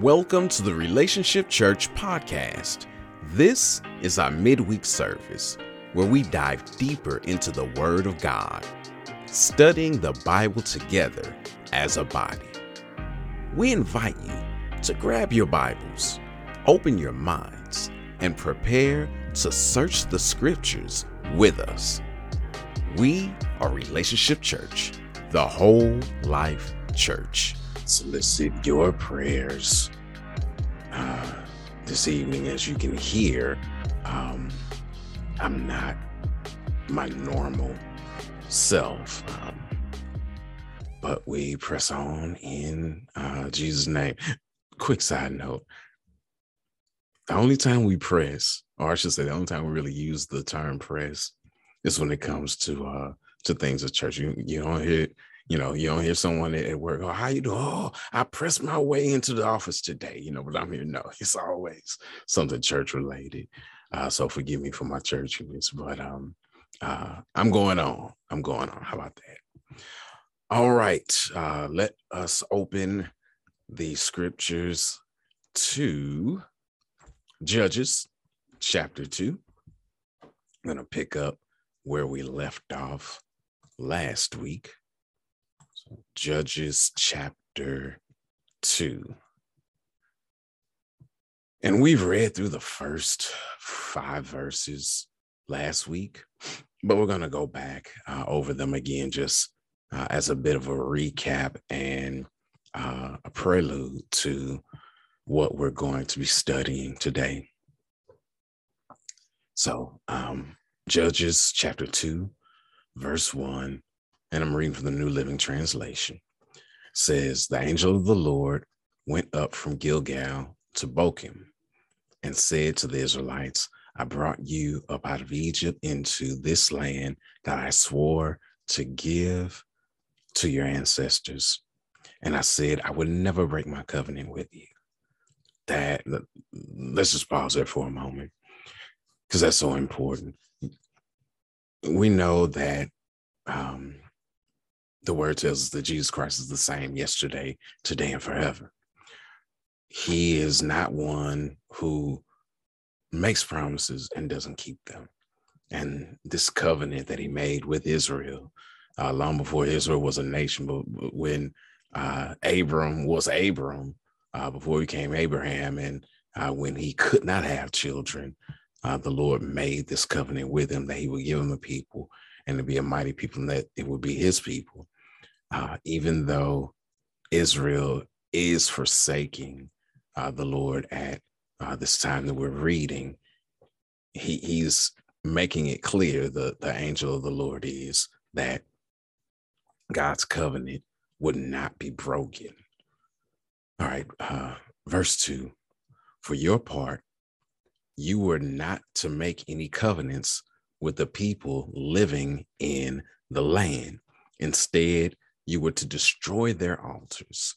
Welcome to the Relationship Church podcast. This is our midweek service where we dive deeper into the Word of God, studying the Bible together as a body. We invite you to grab your Bibles, open your minds, and prepare to search the Scriptures with us. We are Relationship Church, the whole life church solicit your prayers uh, this evening. As you can hear, um, I'm not my normal self. Um, but we press on in uh, Jesus' name. Quick side note the only time we press, or I should say, the only time we really use the term press is when it comes to uh, to things at church. You, you don't hear you know, you don't hear someone at work, oh, how you doing? Oh, I pressed my way into the office today, you know, but I'm here. No, it's always something church related. Uh, so forgive me for my churchiness, but um, uh, I'm going on. I'm going on. How about that? All right. Uh, let us open the scriptures to Judges chapter 2. I'm going to pick up where we left off last week. Judges chapter 2. And we've read through the first five verses last week, but we're going to go back uh, over them again just uh, as a bit of a recap and uh, a prelude to what we're going to be studying today. So, um, Judges chapter 2, verse 1 and I'm reading from the New Living Translation, says, The angel of the Lord went up from Gilgal to Bochim and said to the Israelites, I brought you up out of Egypt into this land that I swore to give to your ancestors. And I said, I would never break my covenant with you. That, let's just pause there for a moment because that's so important. We know that um, the word tells us that Jesus Christ is the same yesterday, today, and forever. He is not one who makes promises and doesn't keep them. And this covenant that he made with Israel, uh, long before Israel was a nation, but when uh, Abram was Abram, uh, before he became Abraham, and uh, when he could not have children, uh, the Lord made this covenant with him that he would give him a people and to be a mighty people, and that it would be his people uh, even though Israel is forsaking uh, the Lord at uh, this time that we're reading, he, he's making it clear the, the angel of the Lord is that God's covenant would not be broken. All right, uh, verse 2 For your part, you were not to make any covenants with the people living in the land. Instead, you were to destroy their altars,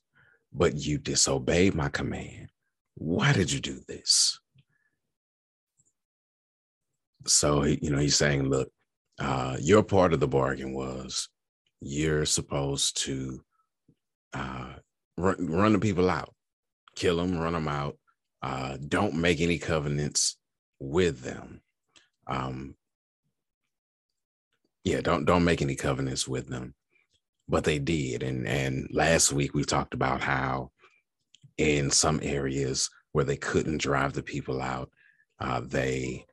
but you disobeyed my command. Why did you do this? So, you know, he's saying, look, uh, your part of the bargain was you're supposed to uh, run, run the people out, kill them, run them out. Uh, don't make any covenants with them. Um, yeah, don't don't make any covenants with them but they did. And and last week we talked about how in some areas where they couldn't drive the people out, uh, they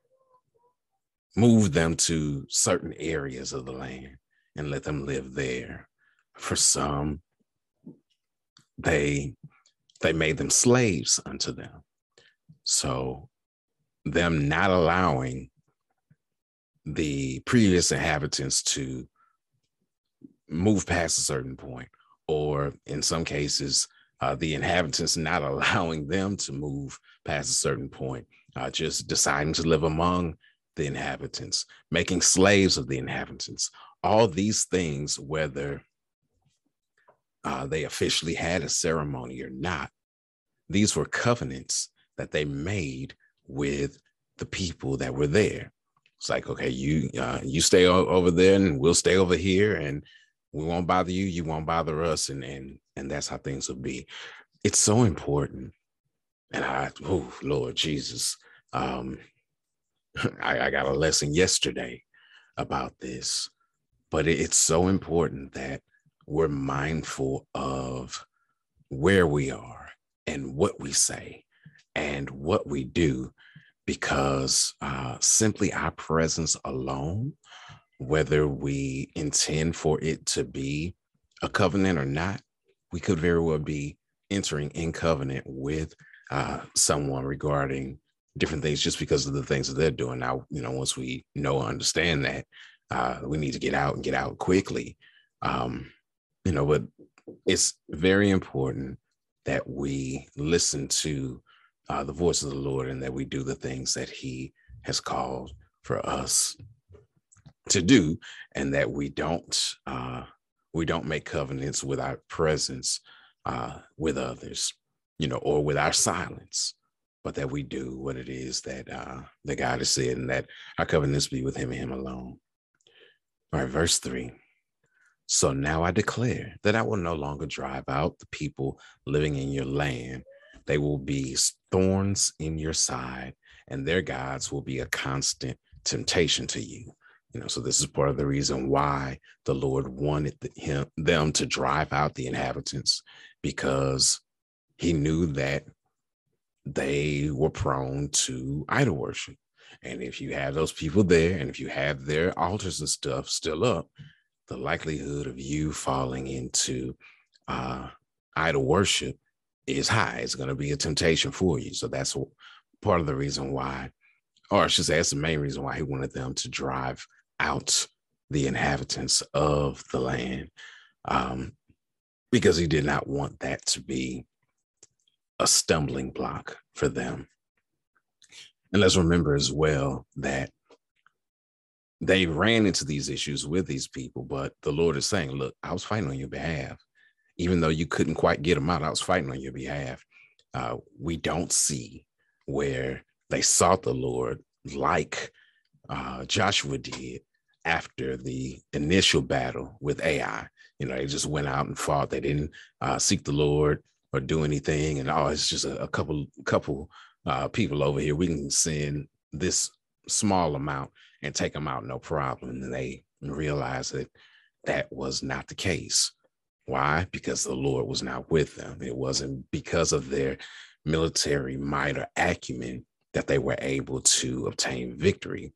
moved them to certain areas of the land and let them live there. For some, they they made them slaves unto them. So them not allowing the previous inhabitants to move past a certain point, or in some cases, uh, the inhabitants not allowing them to move past a certain point, uh, just deciding to live among the inhabitants, making slaves of the inhabitants. All these things, whether uh, they officially had a ceremony or not, these were covenants that they made with the people that were there. It's like, okay, you uh, you stay over there, and we'll stay over here, and we won't bother you you won't bother us and and and that's how things will be. It's so important. And I, oh Lord Jesus, um, I, I got a lesson yesterday about this, but it's so important that we're mindful of where we are and what we say and what we do because uh, simply our presence alone, whether we intend for it to be a covenant or not, we could very well be entering in covenant with uh, someone regarding different things just because of the things that they're doing. Now, you know, once we know and understand that, uh, we need to get out and get out quickly. Um, you know, but it's very important that we listen to uh, the voice of the Lord and that we do the things that He has called for us to do, and that we don't uh, we don't make covenants with our presence uh, with others, you know, or with our silence, but that we do what it is that uh, that God has said, and that our covenants be with Him and Him alone. All right, verse three. So now I declare that I will no longer drive out the people living in your land. They will be thorns in your side, and their gods will be a constant temptation to you. You know, so this is part of the reason why the Lord wanted the, him them to drive out the inhabitants, because he knew that they were prone to idol worship. And if you have those people there, and if you have their altars and stuff still up, the likelihood of you falling into uh, idol worship is high. It's going to be a temptation for you. So that's part of the reason why, or I should say, that's the main reason why he wanted them to drive out the inhabitants of the land, um, because he did not want that to be a stumbling block for them. And let's remember as well that they ran into these issues with these people, but the Lord is saying, Look, I was fighting on your behalf. Even though you couldn't quite get them out, I was fighting on your behalf. Uh, we don't see where they sought the Lord like uh, Joshua did after the initial battle with Ai. You know, they just went out and fought. They didn't uh, seek the Lord or do anything. And oh, it's just a, a couple couple uh, people over here. We can send this small amount and take them out, no problem. And they realized that that was not the case. Why? Because the Lord was not with them. It wasn't because of their military might or acumen that they were able to obtain victory.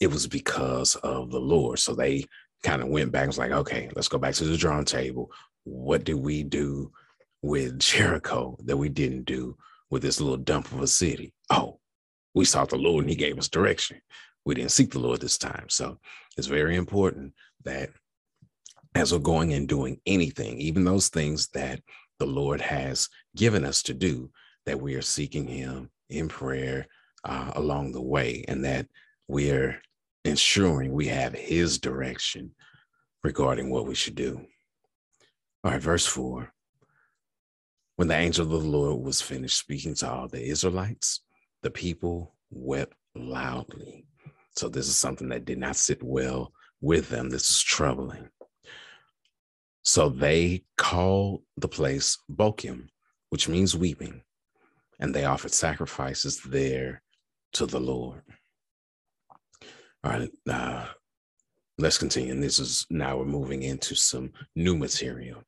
It was because of the Lord. So they kind of went back and was like, okay, let's go back to the drawing table. What did we do with Jericho that we didn't do with this little dump of a city? Oh, we sought the Lord and he gave us direction we didn't seek the Lord this time. So it's very important that as we're going and doing anything, even those things that the Lord has given us to do, that we are seeking Him in prayer uh, along the way, and that we're ensuring we have His direction regarding what we should do. All right, verse four. When the angel of the Lord was finished speaking to all the Israelites, the people wept loudly so this is something that did not sit well with them. This is troubling. So they called the place Bokim, which means weeping, and they offered sacrifices there to the Lord. All right, uh, let's continue. And this is now we're moving into some new material.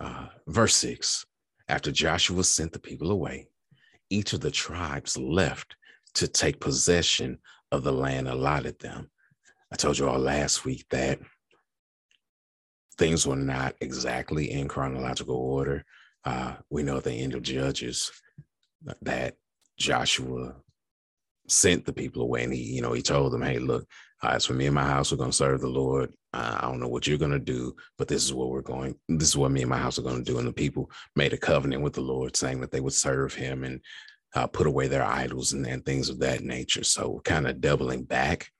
Uh, verse six After Joshua sent the people away, each of the tribes left to take possession of the land allotted them. I told you all last week that things were not exactly in chronological order. Uh, we know at the end of Judges that Joshua sent the people away and he, you know, he told them, hey, look, uh, as for me and my house, we're going to serve the Lord. Uh, I don't know what you're going to do, but this is what we're going, this is what me and my house are going to do. And the people made a covenant with the Lord saying that they would serve him and uh, put away their idols and, and things of that nature. So kind of doubling back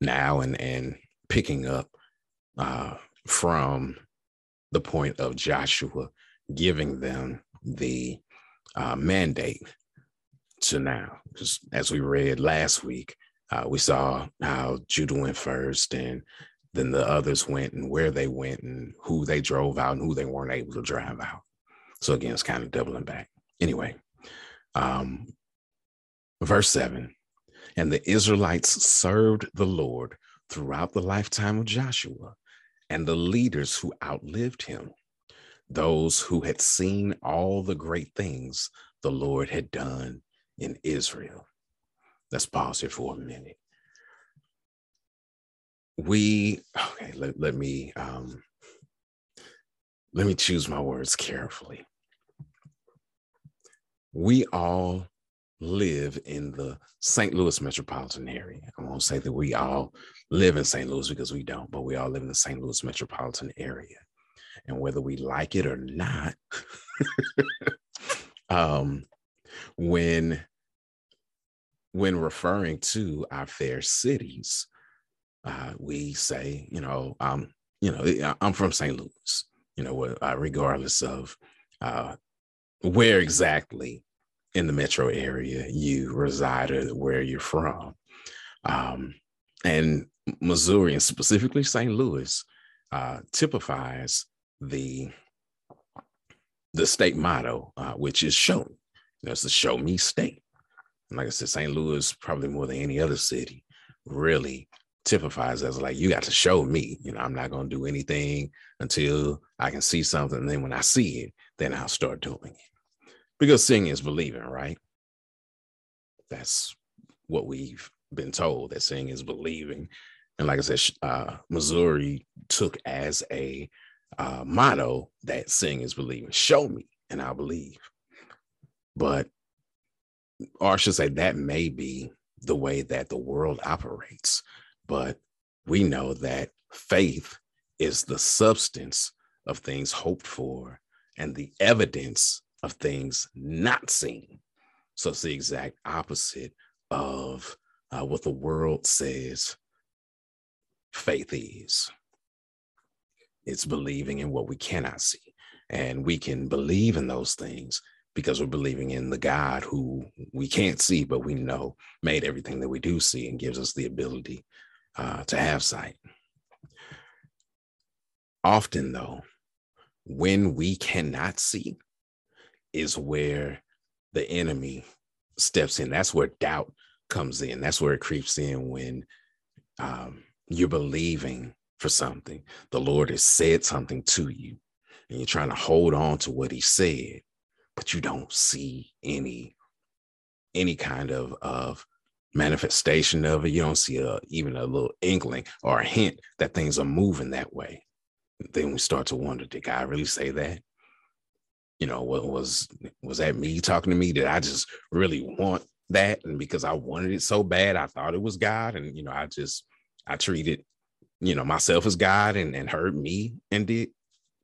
now and and picking up uh, from the point of Joshua giving them the uh, mandate to now. Because as we read last week, uh, we saw how Judah went first and then the others went and where they went and who they drove out and who they weren't able to drive out. So again, it's kind of doubling back. Anyway, Um, verse 7 And the Israelites served the Lord throughout the lifetime of Joshua and the leaders who outlived him, those who had seen all the great things the Lord had done in Israel. Let's pause here for a minute. We okay, let, let me um let me choose my words carefully. We all live in the St. Louis metropolitan area. I won't say that we all live in St. Louis because we don't, but we all live in the St. Louis metropolitan area. And whether we like it or not, um, when when referring to our fair cities, uh, we say, you know, um, you know, I'm from St. Louis, you know, uh, regardless of uh, where exactly in the metro area you reside or where you're from. Um, and Missouri, and specifically St. Louis, uh, typifies the the state motto, uh, which is "Show me." You know, it's the "Show me" state. Like I said, St. Louis, probably more than any other city, really typifies as like you got to show me. You know, I'm not going to do anything until I can see something. And then when I see it, then I'll start doing it because seeing is believing, right? That's what we've been told that seeing is believing. And like I said, uh, Missouri took as a uh, motto that seeing is believing. Show me and I'll believe. But, or I should say, that may be the way that the world operates. But we know that faith is the substance of things hoped for and the evidence of things not seen. So it's the exact opposite of uh, what the world says faith is. It's believing in what we cannot see. And we can believe in those things because we're believing in the God who we can't see, but we know made everything that we do see and gives us the ability uh, to have sight. Often, though, when we cannot see, is where the enemy steps in. That's where doubt comes in. That's where it creeps in when um, you're believing for something. The Lord has said something to you, and you're trying to hold on to what He said, but you don't see any any kind of of manifestation of it. You don't see a even a little inkling or a hint that things are moving that way. Then we start to wonder, did God really say that? you know, what was was that me talking to me? Did I just really want that? And because I wanted it so bad, I thought it was God. And you know, I just I treated, you know, myself as God and, and heard me and did,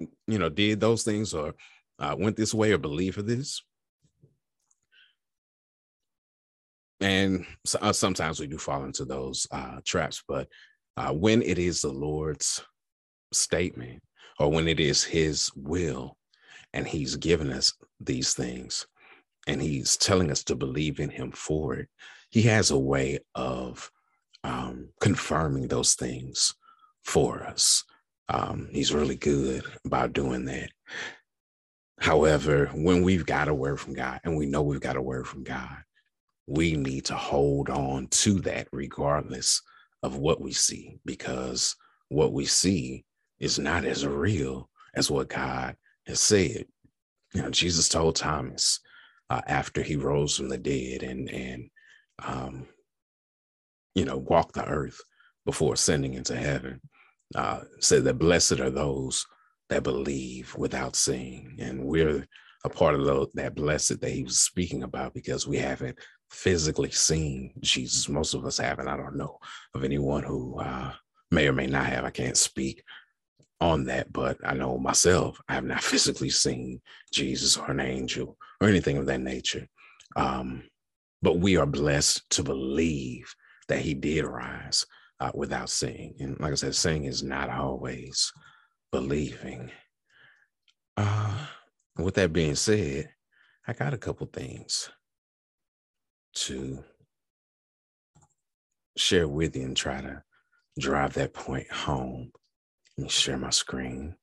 you know, did those things or uh, went this way or believe for this. And so, uh, sometimes we do fall into those uh, traps, but uh, when it is the Lord's statement or when it is His will, and he's given us these things and he's telling us to believe in him for it he has a way of um, confirming those things for us um, he's really good about doing that however when we've got a word from god and we know we've got a word from god we need to hold on to that regardless of what we see because what we see is not as real as what god has said. You know, Jesus told Thomas uh, after he rose from the dead and and um, you know walked the earth before ascending into heaven, uh, said that blessed are those that believe without seeing, and we're a part of the, that blessed that he was speaking about because we haven't physically seen Jesus. Most of us haven't. I don't know of anyone who uh, may or may not have. I can't speak on that, but I know myself, I have not physically seen Jesus or an angel or anything of that nature. Um, but we are blessed to believe that he did rise uh, without seeing. And like I said, seeing is not always believing. Uh, with that being said, I got a couple things to share with you and try to drive that point home. Let me share my screen.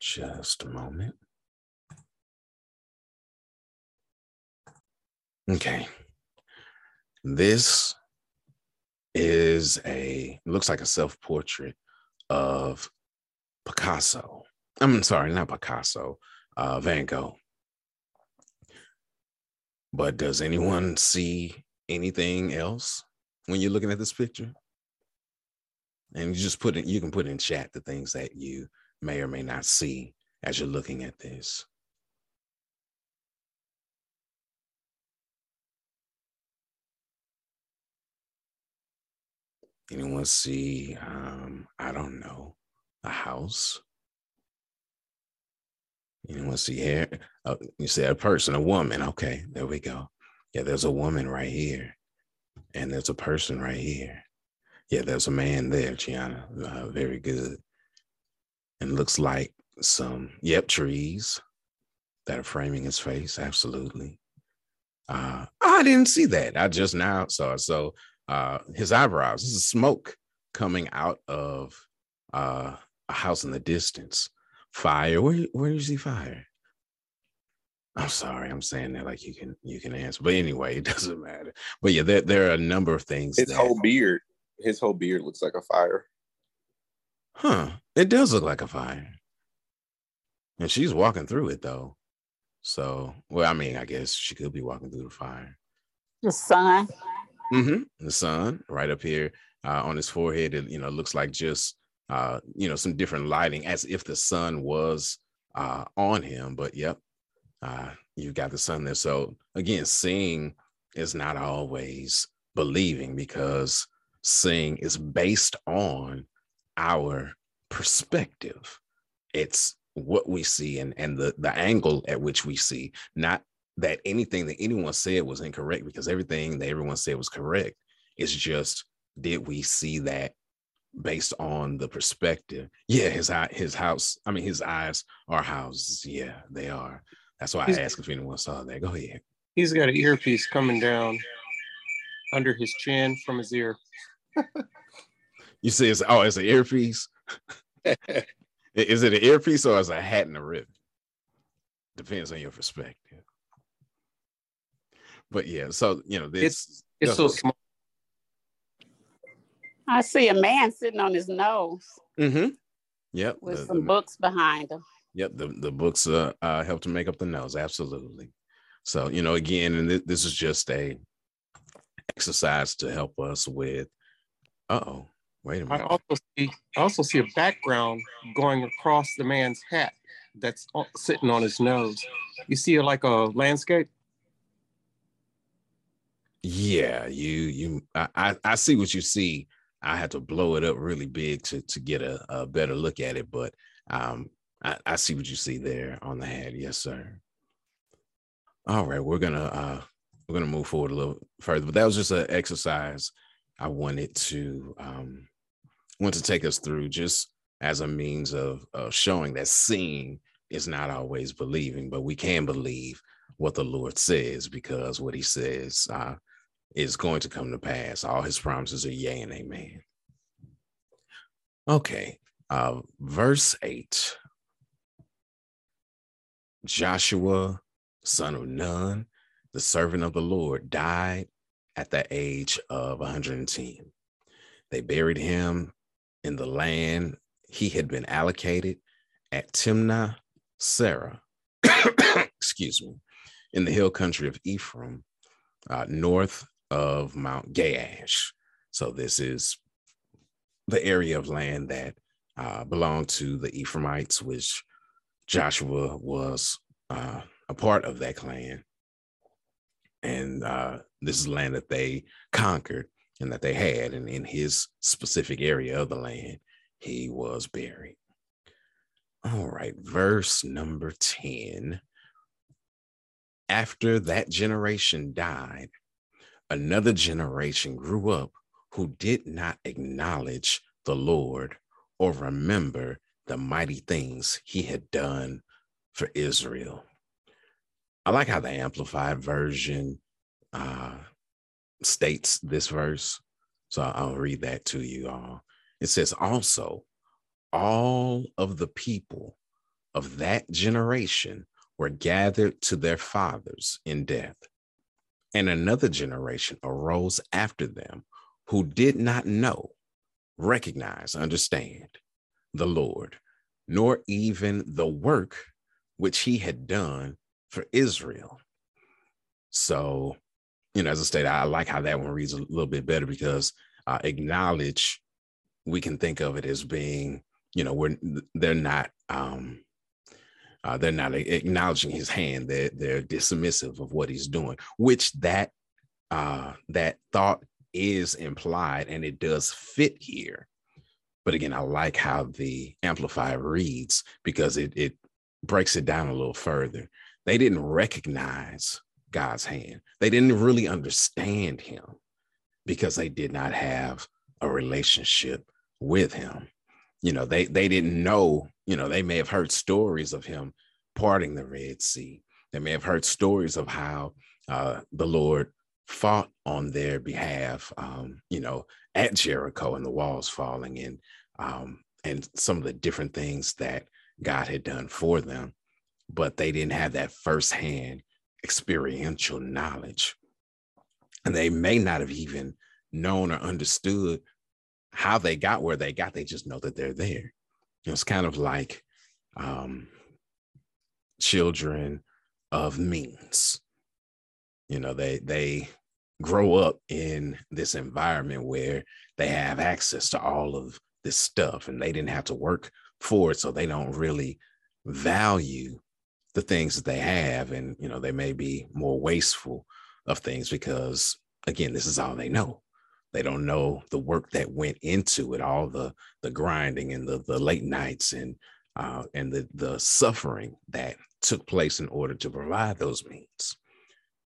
Just a moment. Okay. This is a looks like a self-portrait of Picasso. I'm sorry, not Picasso, uh, Van Gogh. But does anyone see anything else when you're looking at this picture? And you just put in, you can put in chat the things that you may or may not see as you're looking at this. Anyone see, um, I don't know, a house? Anyone see here? Oh, you see a person, a woman. Okay, there we go. Yeah, there's a woman right here. And there's a person right here. Yeah, there's a man there, Gianna. Uh, very good. And looks like some, yep, trees that are framing his face. Absolutely. Uh, I didn't see that. I just now saw it. So uh, his eyebrows. This is smoke coming out of uh, a house in the distance. Fire. Where where do you see fire? I'm sorry, I'm saying that like you can you can answer, but anyway, it doesn't matter. But yeah, there there are a number of things. His that, whole beard, his whole beard looks like a fire. Huh? It does look like a fire, and she's walking through it though. So, well, I mean, I guess she could be walking through the fire. The sun. Mm-hmm. The sun right up here uh, on his forehead. It you know looks like just uh, you know some different lighting, as if the sun was uh, on him. But yep, uh, you've got the sun there. So again, seeing is not always believing because seeing is based on our perspective. It's what we see and and the the angle at which we see, not that anything that anyone said was incorrect because everything that everyone said was correct. It's just did we see that based on the perspective? Yeah, his eye, his house. I mean, his eyes are houses. Yeah, they are. That's why He's- I asked if anyone saw that. Go ahead. He's got an earpiece coming down under his chin from his ear. You say it's oh, it's an earpiece. Is it an earpiece or is it a hat and a ribbon? Depends on your perspective. But yeah, so you know this. It's so small. I see a man sitting on his nose Mm-hmm. Yep. with the- some the- books behind him. Yep, the, the books uh, uh, help to make up the nose. Absolutely. So, you know, again, and th- this is just a exercise to help us with. Uh oh, wait a minute. I also see I also see a background going across the man's hat that's sitting on his nose. You see like a landscape? Yeah, you you I, I I see what you see. I had to blow it up really big to to get a, a better look at it, but um I, I see what you see there on the hat. Yes, sir. All right, we're gonna uh we're gonna move forward a little further, but that was just an exercise I wanted to um want to take us through just as a means of of showing that seeing is not always believing, but we can believe what the Lord says because what he says uh is going to come to pass. All his promises are yea and amen. Okay, uh, verse 8 Joshua, son of Nun, the servant of the Lord, died at the age of 110. They buried him in the land he had been allocated at Timnah Sarah, excuse me, in the hill country of Ephraim, uh, north of Mount Gaash. So this is the area of land that uh, belonged to the Ephraimites, which Joshua was uh, a part of that clan. And uh, this is land that they conquered and that they had. And in his specific area of the land, he was buried. All right, verse number 10. After that generation died, another generation grew up who did not acknowledge the Lord or remember the mighty things he had done for Israel. I like how the Amplified Version uh, states this verse. So I'll read that to you all. It says, Also, all of the people of that generation were gathered to their fathers in death And another generation arose after them who did not know, recognize, understand the Lord, nor even the work which he had done for Israel. So, you know, as I stated, I like how that one reads a little bit better because uh, acknowledge, we can think of it as being, you know, we're they're not um uh, they're not acknowledging his hand. They're they're dismissive of what he's doing, which that uh, that thought is implied, and it does fit here. But again, I like how the Amplified reads because it it breaks it down a little further. They didn't recognize God's hand. They didn't really understand him because they did not have a relationship with him. You know, they they didn't know, you know, they may have heard stories of him parting the Red Sea. They may have heard stories of how uh, the Lord fought on their behalf, um, you know, at Jericho and the walls falling in, um, and some of the different things that God had done for them, but they didn't have that firsthand experiential knowledge. And they may not have even known or understood how they got where they got. They just know that they're there. It's kind of like um, children of means. You know, they they grow up in this environment where they have access to all of this stuff and they didn't have to work for it so they don't really value the things that they have and you know they may be more wasteful of things because again this is all they know they don't know the work that went into it all the the grinding and the the late nights and uh, and the the suffering that took place in order to provide those means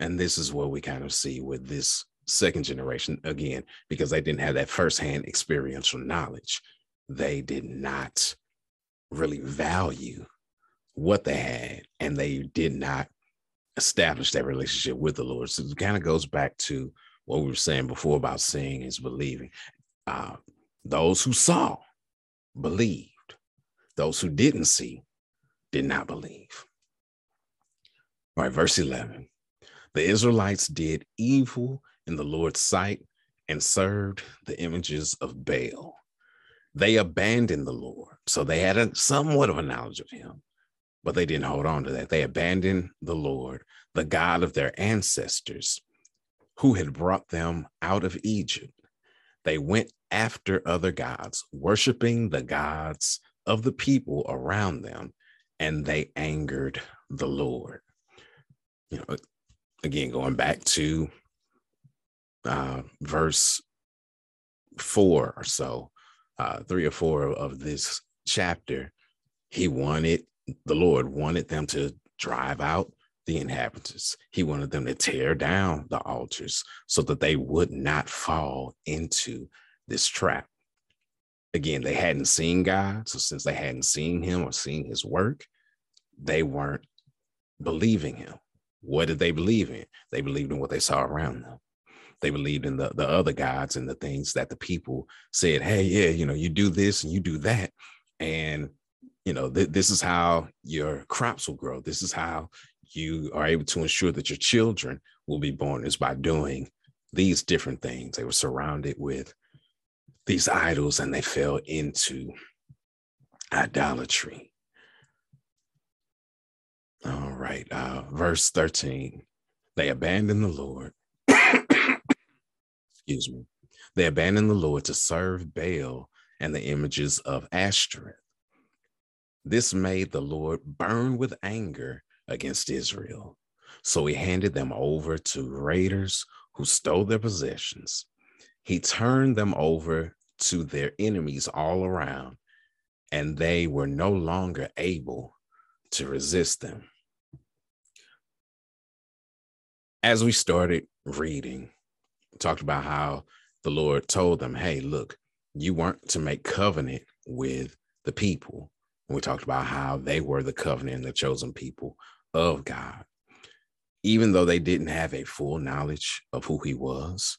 and this is what we kind of see with this second generation again, because they didn't have that firsthand experiential knowledge. They did not really value what they had, and they did not establish that relationship with the Lord. So it kind of goes back to what we were saying before about seeing is believing. Uh, those who saw believed, those who didn't see did not believe. All right, verse 11. The Israelites did evil in the Lord's sight and served the images of Baal. They abandoned the Lord. So they had a somewhat of a knowledge of him, but they didn't hold on to that. They abandoned the Lord, the God of their ancestors, who had brought them out of Egypt. They went after other gods, worshiping the gods of the people around them, and they angered the Lord. You know, again, going back to uh, verse four or so, uh, three or four of this chapter, he wanted, the Lord wanted them to drive out the inhabitants. He wanted them to tear down the altars so that they would not fall into this trap. Again, they hadn't seen God. So since they hadn't seen him or seen his work, they weren't believing him. What did they believe in? They believed in what they saw around them. They believed in the, the other gods and the things that the people said, hey, yeah, you know, you do this and you do that. And, you know, th- this is how your crops will grow. This is how you are able to ensure that your children will be born is by doing these different things. They were surrounded with these idols and they fell into idolatry. All right. Uh, verse 13. They abandoned the Lord. Excuse me. They abandoned the Lord to serve Baal and the images of Ashtoreth. This made the Lord burn with anger against Israel. So he handed them over to raiders who stole their possessions. He turned them over to their enemies all around, and they were no longer able to resist them as we started reading, talked about how the Lord told them, hey, look, you weren't to make covenant with the people. And we talked about how they were the covenant and the chosen people of God. Even though they didn't have a full knowledge of who he was,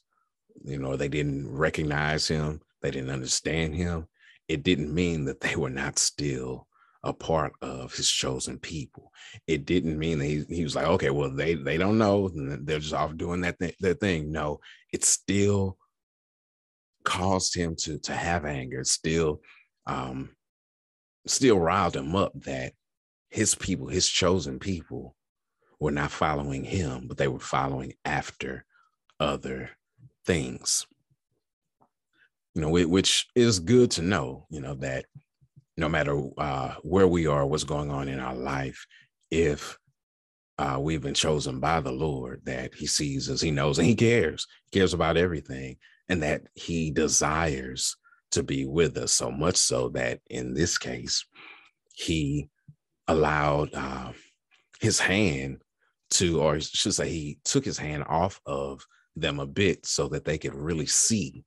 you know, they didn't recognize him, they didn't understand him, it didn't mean that they were not still a part of his chosen people. It didn't mean that he, he was like, okay, well, they they don't know, they're just off doing that, th- thing. No, it still caused him to to have anger. Still um still riled him up that his people, his chosen people, were not following him, but they were following after other things. You know, which is good to know, you know, that no matter uh, where we are, what's going on in our life, if uh, we've been chosen by the Lord, that He sees us, He knows, and He cares, he cares about everything, and that He desires to be with us so much so that in this case, He allowed uh, His hand to, or should say, He took His hand off of them a bit so that they could really see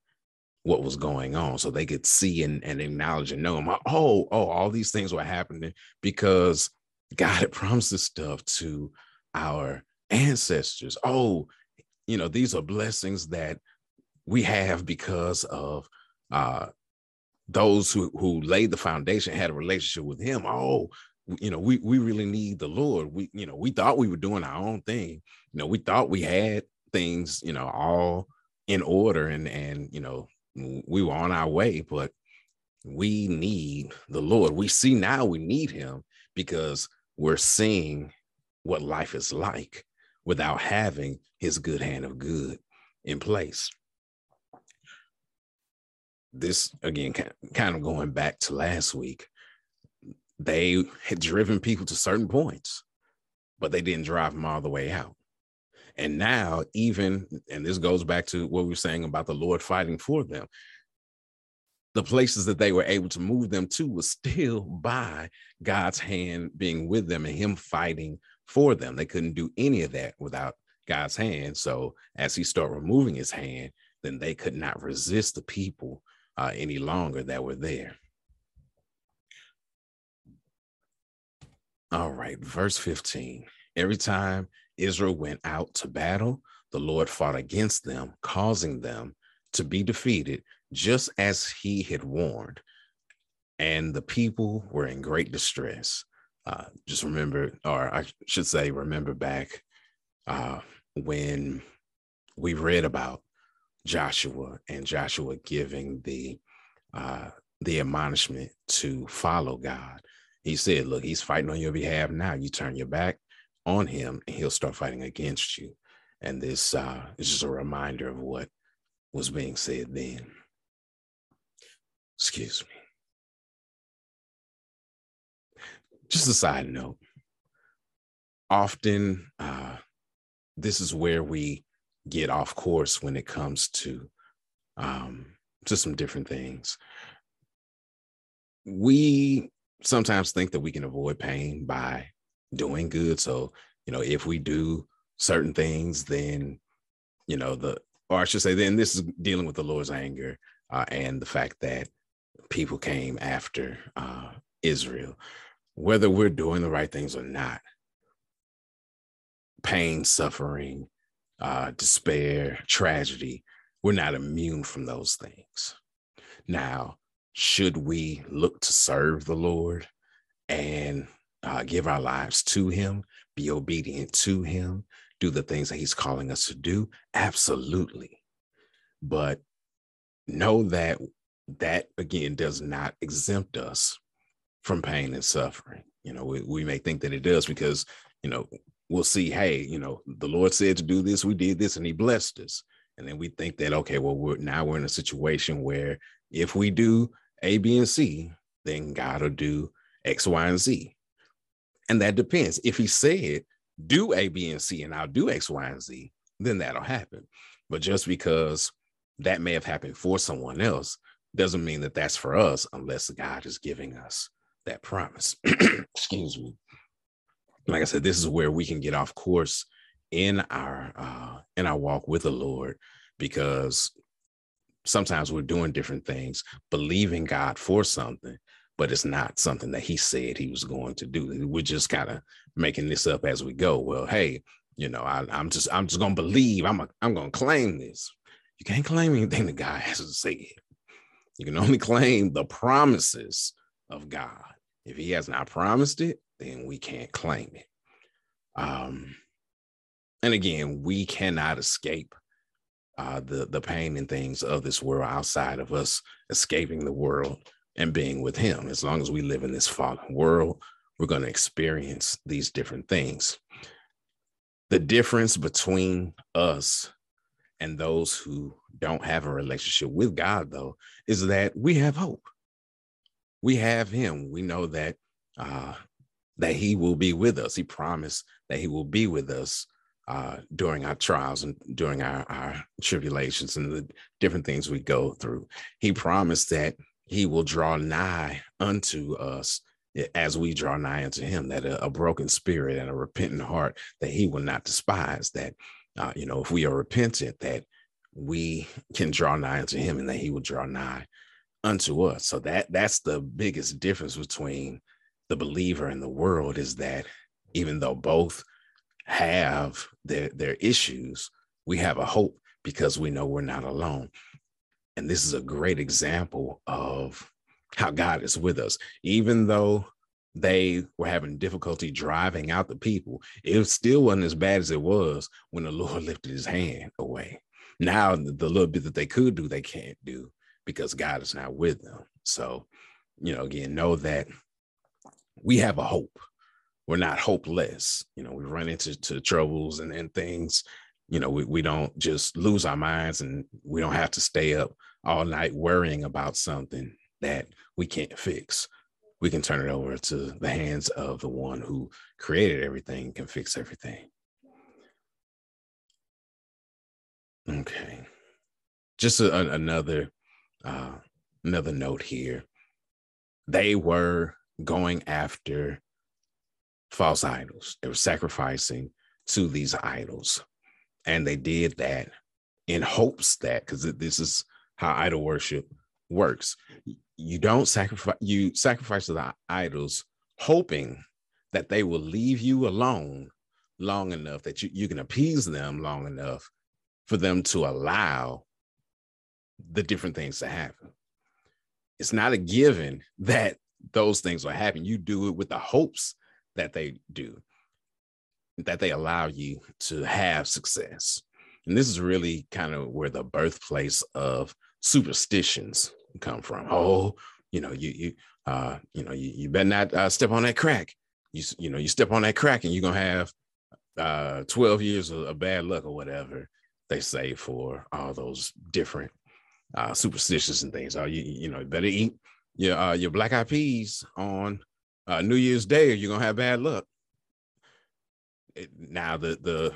what was going on so they could see and, and acknowledge and know oh oh all these things were happening because god had promised this stuff to our ancestors. Oh you know these are blessings that we have because of uh those who who laid the foundation had a relationship with him. Oh you know we we really need the lord we you know we thought we were doing our own thing you know we thought we had things you know all in order and and you know we were on our way, but we need the Lord. We see now we need him because we're seeing what life is like without having his good hand of good in place. This again, kind of going back to last week, they had driven people to certain points, but they didn't drive them all the way out. And now, even, and this goes back to what we were saying about the Lord fighting for them, the places that they were able to move them to was still by God's hand being with them and Him fighting for them. They couldn't do any of that without God's hand. So, as He started removing His hand, then they could not resist the people uh, any longer that were there. All right, verse 15. Every time Israel went out to battle, the Lord fought against them, causing them to be defeated, just as he had warned. And the people were in great distress. Uh, just remember, or I should say, remember back uh, when we read about Joshua and Joshua giving the uh, the admonishment to follow God. He said, "Look, he's fighting on your behalf now. You turn your back on him and he'll start fighting against you. And this uh, is just a reminder of what was being said then. Excuse me. Just a side note. Often, uh, this is where we get off course when it comes to um, to some different things. We sometimes think that we can avoid pain by doing good. So, you know, if we do certain things, then, you know, the, or I should say, then this is dealing with the Lord's anger uh, and the fact that people came after uh, Israel, whether we're doing the right things or not. Pain, suffering, uh, despair, tragedy, we're not immune from those things. Now, should we look to serve the Lord and uh, give our lives to Him, be obedient to Him, do the things that He's calling us to do? Absolutely. But know that that again does not exempt us from pain and suffering. You know, we, we may think that it does because, you know, we'll see, hey, you know, the Lord said to do this, we did this, and He blessed us. And then we think that, okay, well, we're now we're in a situation where if we do A, B, and C, then God will do X, Y, and Z. And that depends. If he said, do A, B, and C, and I'll do X, Y, and Z, then that'll happen. But just because that may have happened for someone else doesn't mean that that's for us unless God is giving us that promise. Excuse me. Like I said, this is where we can get off course in our uh, in our walk with the Lord because sometimes we're doing different things, believing God for something, but it's not something that he said he was going to do. We're just kind of making this up as we go. Well, hey, you know, I, am just I'm just gonna believe. I'm a, I'm gonna claim this. You can't claim anything that God has to say. You can only claim the promises of God. If he has not promised it, then we can't claim it. Um, and again, we cannot escape uh, the the pain and things of this world outside of us escaping the world and being with Him. As long as we live in this fallen world, we're going to experience these different things. The difference between us and those who don't have a relationship with God, though, is that we have hope. We have Him. We know that uh, that He will be with us. He promised that He will be with us uh, during our trials and during our, our tribulations and the different things we go through. He promised that He will draw nigh unto us as we draw nigh unto Him. That a, a broken spirit and a repentant heart that He will not despise. That uh, you know, if we are repentant, that we can draw nigh unto him and that he will draw nigh unto us. So that that's the biggest difference between the believer and the world is that even though both have their their issues, we have a hope because we know we're not alone. And this is a great example of how God is with us. Even though they were having difficulty driving out the people, it still wasn't as bad as it was when the Lord lifted his hand away. Now, the little bit that they could do, they can't do because God is not with them. So, you know, again, know that we have a hope. We're not hopeless. You know, we run into to troubles and, and things. You know, we, we don't just lose our minds and we don't have to stay up all night worrying about something that we can't fix we can turn it over to the hands of the one who created everything, can fix everything. Okay. Just a, a, another uh, another note here. They were going after false idols. They were sacrificing to these idols. And they did that in hopes that, because this is how idol worship works you don't sacrifice you sacrifice to the idols hoping that they will leave you alone long enough that you, you can appease them long enough for them to allow the different things to happen it's not a given that those things will happen you do it with the hopes that they do that they allow you to have success and this is really kind of where the birthplace of superstitions come from. Oh, you know, you you uh, you know, you, you better not uh, step on that crack. You you know, you step on that crack and you're gonna have uh 12 years of, of bad luck or whatever they say for all those different uh superstitions and things. Oh, you you know, better eat your uh, your black eyed peas on uh, New Year's Day you're gonna have bad luck. It, now the the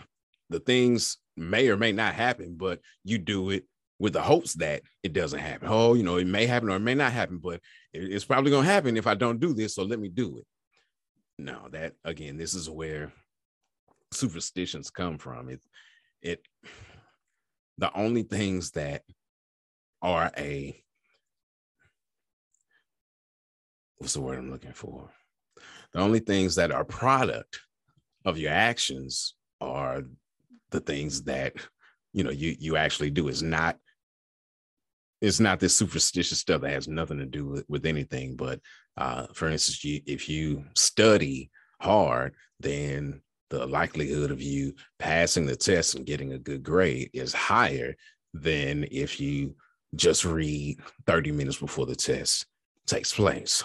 the things may or may not happen, but you do it with the hopes that it doesn't happen. Oh, you know, it may happen or it may not happen, but it's probably to happen if I don't do this. So let me do it. No, that again, this is where superstitions come from. It, it, the only things that are a, what's the word I'm looking for? The only things that are product of your actions are the things that you know you you actually do is not it's not this superstitious stuff that has nothing to do with, with anything. But uh, for instance, you, if you study hard, then the likelihood of you passing the test and getting a good grade is higher than if you just read 30 minutes before the test takes place.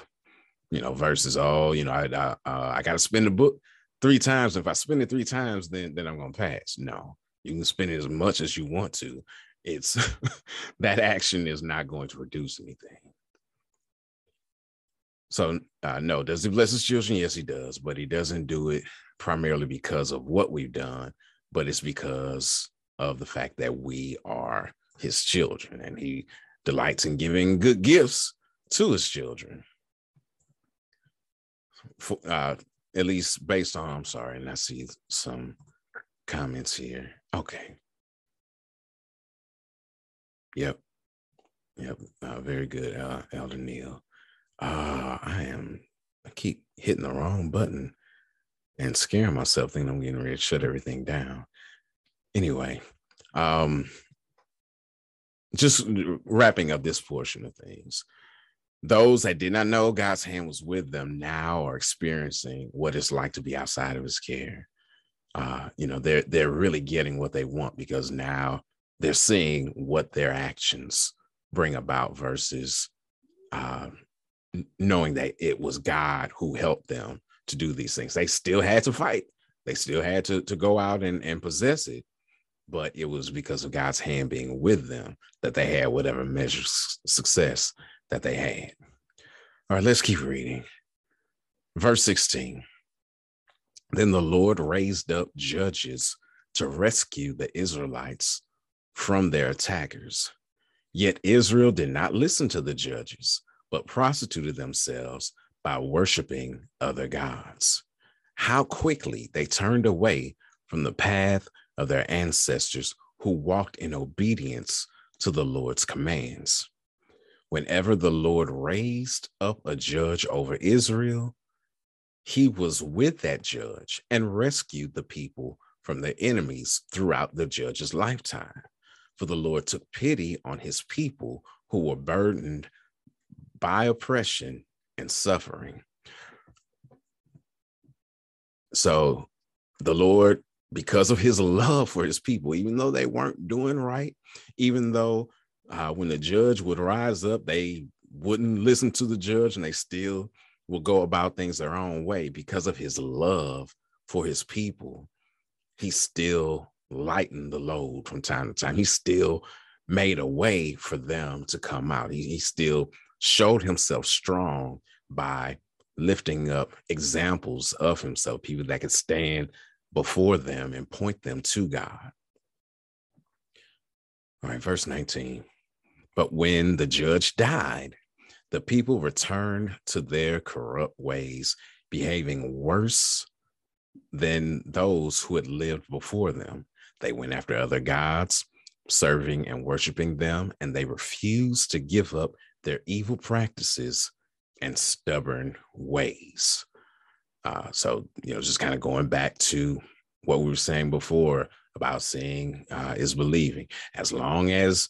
You know, versus oh, you know, I I, uh, I got to spend the book three times. If I spend it three times, then then I'm gonna pass. No, you can spend it as much as you want to, it's that action is not going to reduce anything. So uh, no, does he bless his children? Yes, he does, but he doesn't do it primarily because of what we've done, but it's because of the fact that we are his children, and he delights in giving good gifts to his children. Uh, at least based on, I'm sorry, and I see some comments here. Okay. Yep. Yep. Uh, very good, uh, Elder Neil. Uh, I am, I keep hitting the wrong button and scaring myself, thinking I'm getting ready to shut everything down. Anyway, um, just wrapping up this portion of things. Those that did not know God's hand was with them now are experiencing what it's like to be outside of his care. Uh, you know, they're they're really getting what they want because now they're seeing what their actions bring about versus uh, knowing that it was God who helped them to do these things. They still had to fight. They still had to, to go out and, and possess it, but it was because of God's hand being with them that they had whatever measure success that they had. All right, let's keep reading. Verse 16. Then the Lord raised up judges to rescue the Israelites from their attackers. Yet Israel did not listen to the judges, but prostituted themselves by worshiping other gods. How quickly they turned away from the path of their ancestors who walked in obedience to the Lord's commands. Whenever the Lord raised up a judge over Israel, he was with that judge and rescued the people from their enemies throughout the judge's lifetime. For the Lord took pity on his people who were burdened by oppression and suffering. So the Lord, because of his love for his people, even though they weren't doing right, even though uh, when the judge would rise up, they wouldn't listen to the judge and they still will go about things their own way because of his love for his people. He still lightened the load from time to time. He still made a way for them to come out. He, he still showed himself strong by lifting up examples of himself, people that could stand before them and point them to God. All right, verse 19. But when the judge died, the people returned to their corrupt ways, behaving worse than those who had lived before them. They went after other gods, serving and worshiping them, and they refused to give up their evil practices and stubborn ways. Uh, so, you know, just kind of going back to what we were saying before about seeing uh, is believing. As long as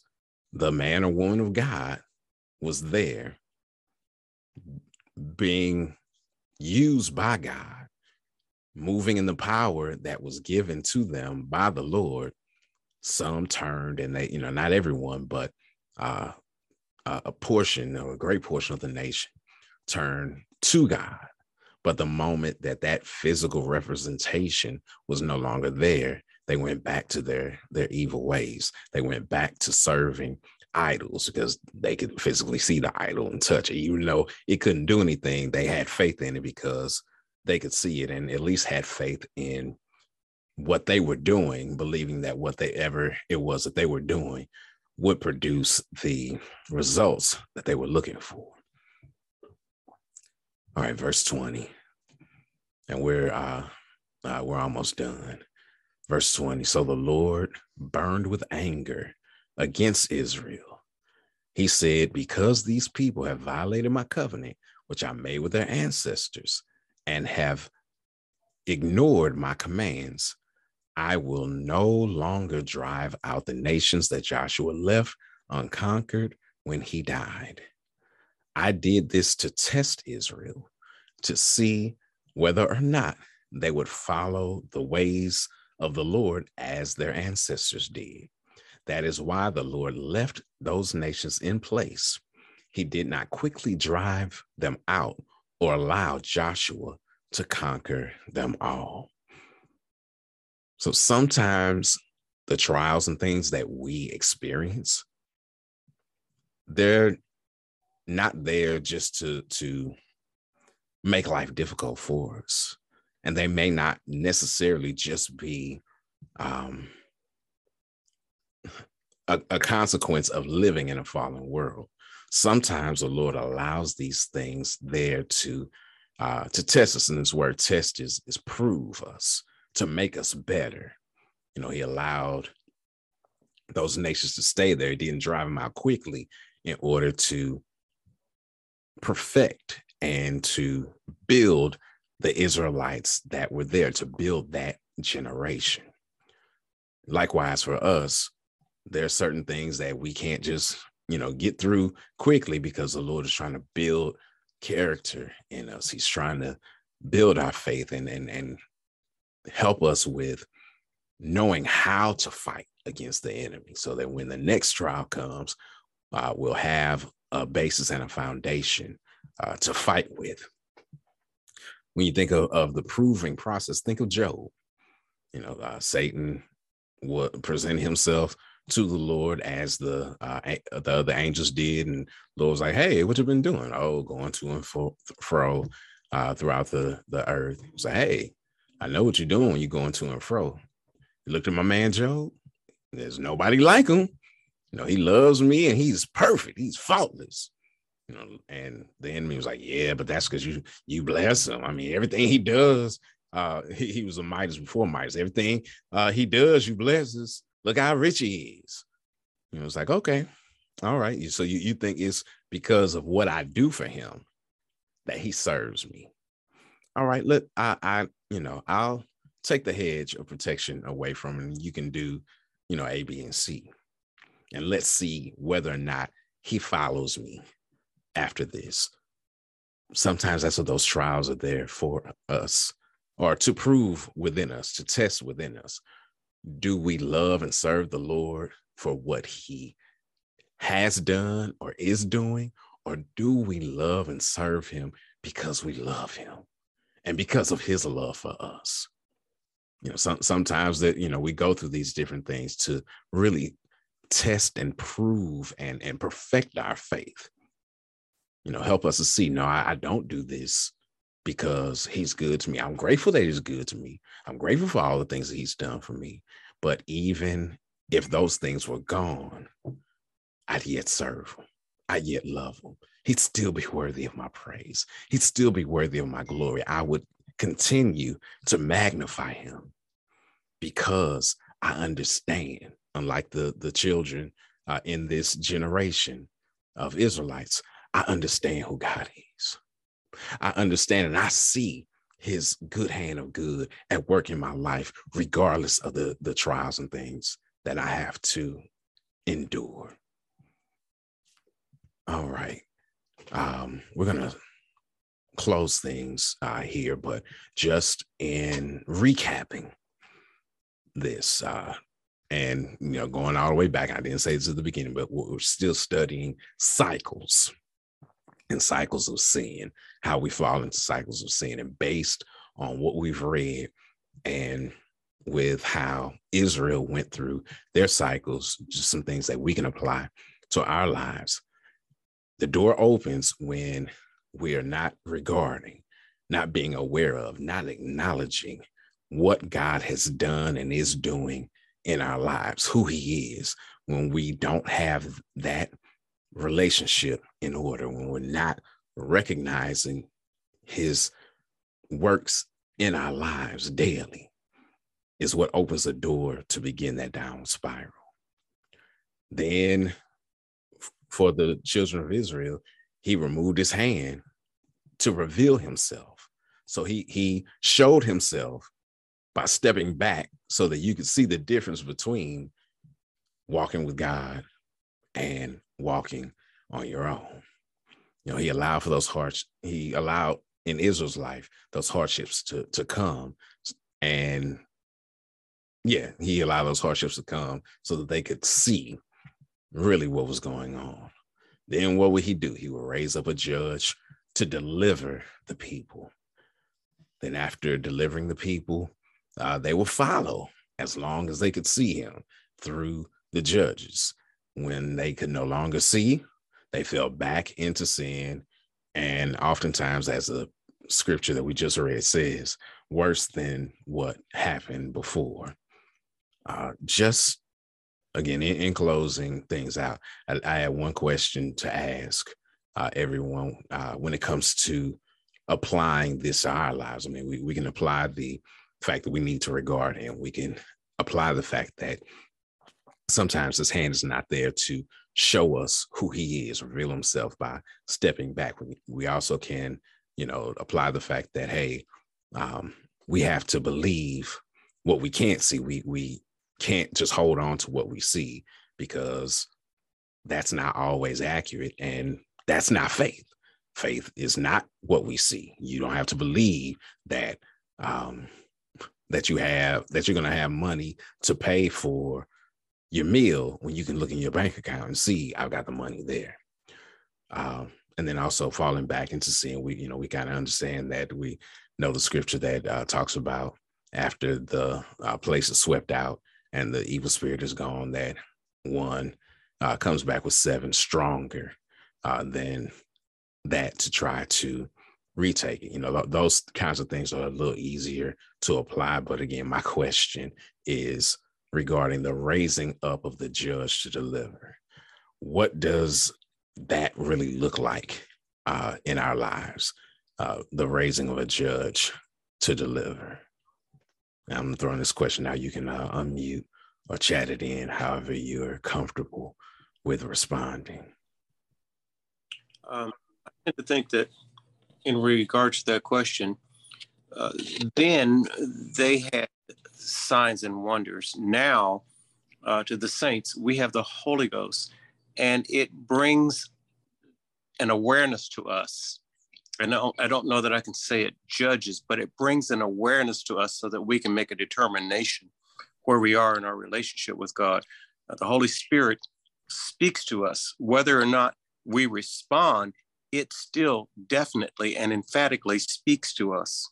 the man or woman of God was there, being used by God, moving in the power that was given to them by the Lord, some turned and they, you know, not everyone, but uh, a portion or a great portion of the nation turned to God. But the moment that that physical representation was no longer there, they went back to their their evil ways. They went back to serving idols because they could physically see the idol and touch it. Even though it couldn't do anything, they had faith in it because they could see it and at least had faith in what they were doing, believing that what they ever it was that they were doing would produce the results that they were looking for. All right, verse 20. And we're uh, uh we're almost done. Verse 20. So the Lord burned with anger against Israel. He said, Because these people have violated my covenant, which I made with their ancestors, and have ignored my commands, I will no longer drive out the nations that Joshua left unconquered when he died. I did this to test Israel to see whether or not they would follow the ways of the Lord as their ancestors did. That is why the Lord left those nations in place. He did not quickly drive them out or allow Joshua to conquer them all. So sometimes the trials and things that we experience, they're not there just to to make life difficult for us. And they may not necessarily just be um, a, a consequence of living in a fallen world. Sometimes the Lord allows these things there to uh, to test us, and this word test is is prove us to make us better. You know, he allowed those nations to stay there. He didn't drive them out quickly in order to perfect and to build the Israelites that were there, to build that generation. Likewise, for us, there are certain things that we can't just you know, get through quickly because the Lord is trying to build character in us. He's trying to build our faith and and and help us with knowing how to fight against the enemy so that when the next trial comes, uh, we'll have a basis and a foundation uh, to fight with. When you think of, of the proving process, think of Job. You know, uh, Satan would present himself to the Lord as the uh, the other angels did, and Lord was like, "Hey, what you been doing? Oh, going to and fro, fro uh, throughout the the earth." He was like, "Hey, I know what you're doing you're going to and fro." You looked at my man Job. There's nobody like him. You know, he loves me and he's perfect. He's faultless. You know, and the enemy was like, "Yeah, but that's because you you bless him. I mean, everything he does, uh, he, he was a Midas before Midas. Everything uh he does, you blesses." Look how rich he is. You know, it's like, okay, all right. So you, you think it's because of what I do for him that he serves me. All right, look, I I you know, I'll take the hedge of protection away from him. You can do, you know, A, B, and C. And let's see whether or not he follows me after this. Sometimes that's what those trials are there for us, or to prove within us, to test within us do we love and serve the Lord for what he has done or is doing? Or do we love and serve him because we love him and because of his love for us? You know, some, sometimes that, you know, we go through these different things to really test and prove and, and perfect our faith. You know, help us to see, no, I, I don't do this because he's good to me. I'm grateful that he's good to me. I'm grateful for all the things that he's done for me. But even if those things were gone, I'd yet serve him. I'd yet love him. He'd still be worthy of my praise. He'd still be worthy of my glory. I would continue to magnify him because I understand, unlike the, the children uh, in this generation of Israelites, I understand who God is. I understand and I see his good hand of good at work in my life, regardless of the, the trials and things that I have to endure. All right. Um, we're going to close things uh, here, but just in recapping this, uh, and you know, going all the way back, I didn't say this at the beginning, but we're still studying cycles and cycles of sin, how we fall into cycles of sin. And based on what we've read and with how Israel went through their cycles, just some things that we can apply to our lives. The door opens when we are not regarding, not being aware of, not acknowledging what God has done and is doing in our lives, who He is. When we don't have that relationship in order, when we're not recognizing his works in our lives daily, is what opens the door to begin that down spiral. Then, for the children of Israel, he removed his hand to reveal himself. So he he showed himself by stepping back so that you could see the difference between walking with God and walking on your own. You know, he allowed for those hardships. He allowed in Israel's life those hardships to to come, and yeah, he allowed those hardships to come so that they could see really what was going on. Then what would he do? He would raise up a judge to deliver the people. Then after delivering the people, uh, they will follow as long as they could see him through the judges. When they could no longer see, they fell back into sin. And oftentimes, as the scripture that we just read says, worse than what happened before. Uh, just again, in, in, closing things out, I, I one question to ask uh, everyone uh, when it comes to applying this to our lives. I mean, we, we can apply the fact that we need to regard him. We can apply the fact that sometimes his hand is not there to show us who he is, reveal himself by stepping back. We, we also can, you know, apply the fact that, hey, um, we have to believe what we can't see. We we can't just hold on to what we see because that's not always accurate and that's not faith faith is not what we see you don't have to believe that um that you have that you're going to have money to pay for your meal when you can look in your bank account and see I've got the money there. Um, and then also falling back into seeing we, you know, we kind of understand that we know the scripture that uh, talks about after the uh, place is swept out and the evil spirit is gone, that one uh, comes back with seven stronger uh, than that to try to retake it. You know, th- those kinds of things are a little easier to apply. But again, my question is regarding the raising up of the judge to deliver. What does that really look like uh, in our lives? Uh, the raising of a judge to deliver. I'm throwing this question out. You can uh, unmute or chat it in, however you're comfortable with responding. Um, I tend to think that in regards to that question, uh, then they had signs and wonders. Now, uh, to the saints, we have the Holy Ghost, and it brings an awareness to us. And I don't, know that I can say it judges, but it brings an awareness to us so that we can make a determination where we are in our relationship with God. Uh, the Holy Spirit speaks to us, whether or not we respond, it still definitely and emphatically speaks to us.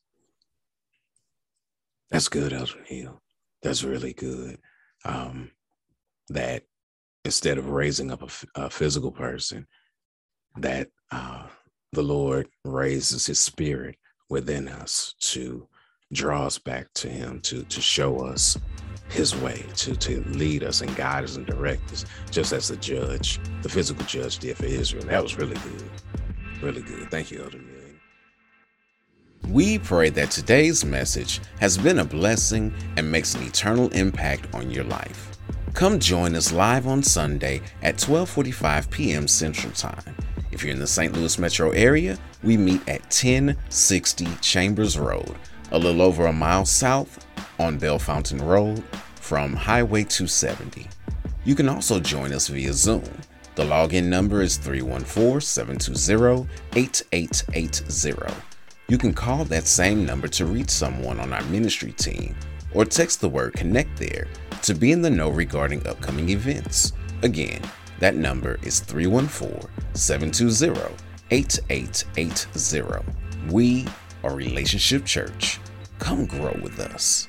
That's good, Elder Neil. That's really good. Um, that instead of raising up a, a physical person, that uh, the Lord raises His Spirit within us to draw us back to Him, to to show us His way, to to lead us and guide us and direct us, just as the judge, the physical judge, did for Israel. That was really good, really good. Thank you, Elder. We pray that today's message has been a blessing and makes an eternal impact on your life. Come join us live on Sunday at 12:45 p.m. Central Time. If you're in the St. Louis metro area, we meet at 1060 Chambers Road, a little over a mile south on Bell Bellefontaine Road from Highway 270. You can also join us via Zoom. The login number is 314 720 8880. You can call that same number to reach someone on our ministry team or text the word connect there to be in the know regarding upcoming events. Again, that number is 314 720 8880. We are Relationship Church. Come grow with us.